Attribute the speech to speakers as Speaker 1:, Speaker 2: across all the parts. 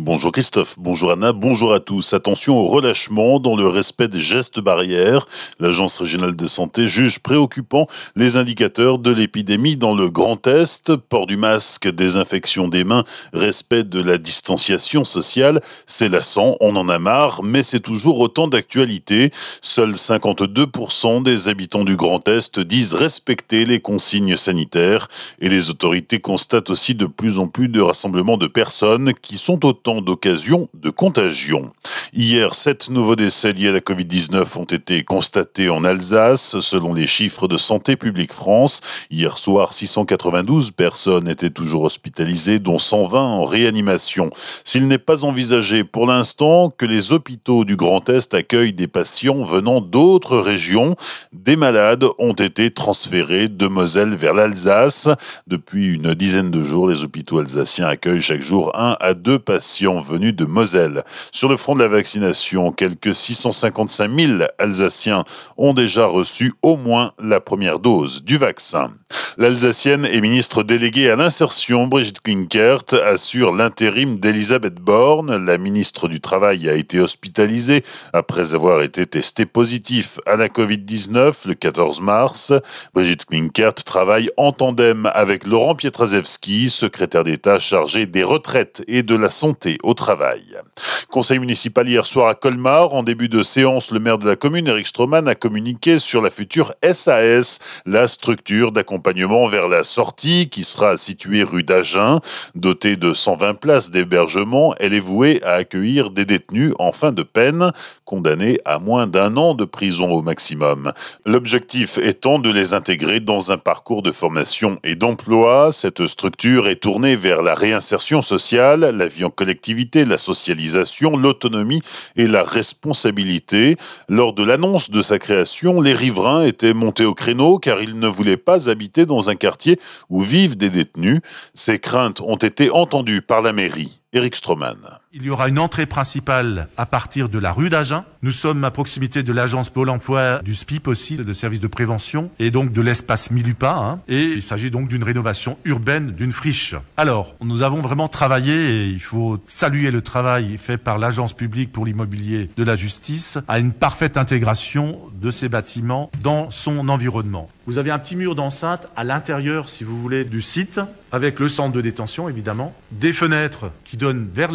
Speaker 1: Bonjour Christophe, bonjour Anna, bonjour à tous. Attention au relâchement dans le respect des gestes barrières. L'Agence régionale de santé juge préoccupant les indicateurs de l'épidémie dans le Grand Est. Port du masque, désinfection des mains, respect de la distanciation sociale. C'est lassant, on en a marre, mais c'est toujours autant d'actualité. Seuls 52% des habitants du Grand Est disent respecter les consignes sanitaires et les autorités constatent aussi de plus en plus de rassemblements de personnes qui sont autant d'occasions de contagion. Hier, sept nouveaux décès liés à la Covid-19 ont été constatés en Alsace, selon les chiffres de Santé publique France. Hier soir, 692 personnes étaient toujours hospitalisées, dont 120 en réanimation. S'il n'est pas envisagé pour l'instant que les hôpitaux du Grand Est accueillent des patients venant d'autres régions, des malades ont été transférés de Moselle vers l'Alsace. Depuis une dizaine de jours, les hôpitaux alsaciens accueillent chaque jour un à deux patients venus de Moselle. Sur le front de la vaccination, quelques 655 000 Alsaciens ont déjà reçu au moins la première dose du vaccin. L'Alsacienne et ministre déléguée à l'insertion, Brigitte Klinkert, assure l'intérim d'Elisabeth Borne. La ministre du Travail a été hospitalisée après avoir été testée positif à la Covid-19 le 14 mars. Brigitte Klinkert travaille en tandem avec Laurent Pietraszewski, secrétaire d'État chargé des retraites et de la santé au travail. Conseil municipal hier soir à Colmar. En début de séance, le maire de la commune, Eric Stroman, a communiqué sur la future SAS, la structure d'accompagnement vers la sortie qui sera située rue d'Agen. Dotée de 120 places d'hébergement, elle est vouée à accueillir des détenus en fin de peine, condamnés à moins d'un an de prison au maximum. L'objectif étant de les intégrer dans un parcours de formation et d'emploi. Cette structure est tournée vers la réinsertion sociale, la vie en collectivité, la socialisation, l'autonomie et la responsabilité. Lors de l'annonce de sa création, les riverains étaient montés au créneau car ils ne voulaient pas habiter dans un quartier où vivent des détenus. Ces craintes ont été entendues par la mairie. Eric Stroman.
Speaker 2: Il y aura une entrée principale à partir de la rue d'Agen. Nous sommes à proximité de l'agence Pôle emploi, du SPIP aussi, de services de prévention, et donc de l'espace Milupa. Hein. Et il s'agit donc d'une rénovation urbaine d'une friche. Alors, nous avons vraiment travaillé, et il faut saluer le travail fait par l'agence publique pour l'immobilier de la justice, à une parfaite intégration de ces bâtiments dans son environnement. Vous avez un petit mur d'enceinte à l'intérieur, si vous voulez, du site, avec le centre de détention, évidemment, des fenêtres qui donnent vers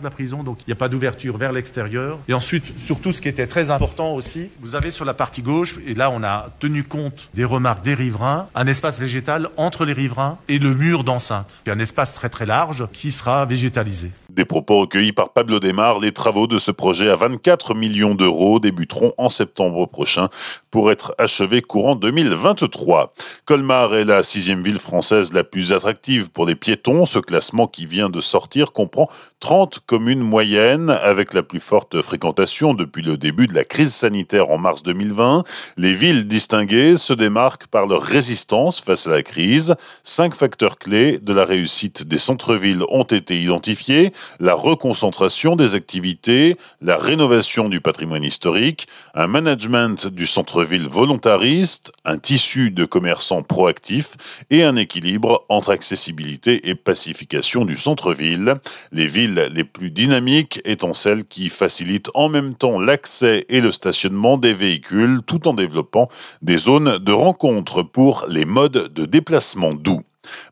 Speaker 2: de la prison, donc il n'y a pas d'ouverture vers l'extérieur. Et ensuite, surtout ce qui était très important aussi, vous avez sur la partie gauche, et là on a tenu compte des remarques des riverains, un espace végétal entre les riverains et le mur d'enceinte. Un espace très très large qui sera végétalisé.
Speaker 1: Des propos recueillis par Pablo Desmar, les travaux de ce projet à 24 millions d'euros débuteront en septembre prochain pour être achevés courant 2023. Colmar est la sixième ville française la plus attractive pour les piétons. Ce classement qui vient de sortir comprend 30 communes moyennes avec la plus forte fréquentation depuis le début de la crise sanitaire en mars 2020. Les villes distinguées se démarquent par leur résistance face à la crise. Cinq facteurs clés de la réussite des centres-villes ont été identifiés la reconcentration des activités, la rénovation du patrimoine historique, un management du centre-ville volontariste, un tissu de commerçants proactifs et un équilibre entre accessibilité et pacification du centre-ville. Les villes les plus dynamiques étant celles qui facilitent en même temps l'accès et le stationnement des véhicules tout en développant des zones de rencontre pour les modes de déplacement doux.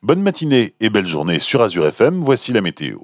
Speaker 1: Bonne matinée et belle journée sur Azure FM, voici la météo.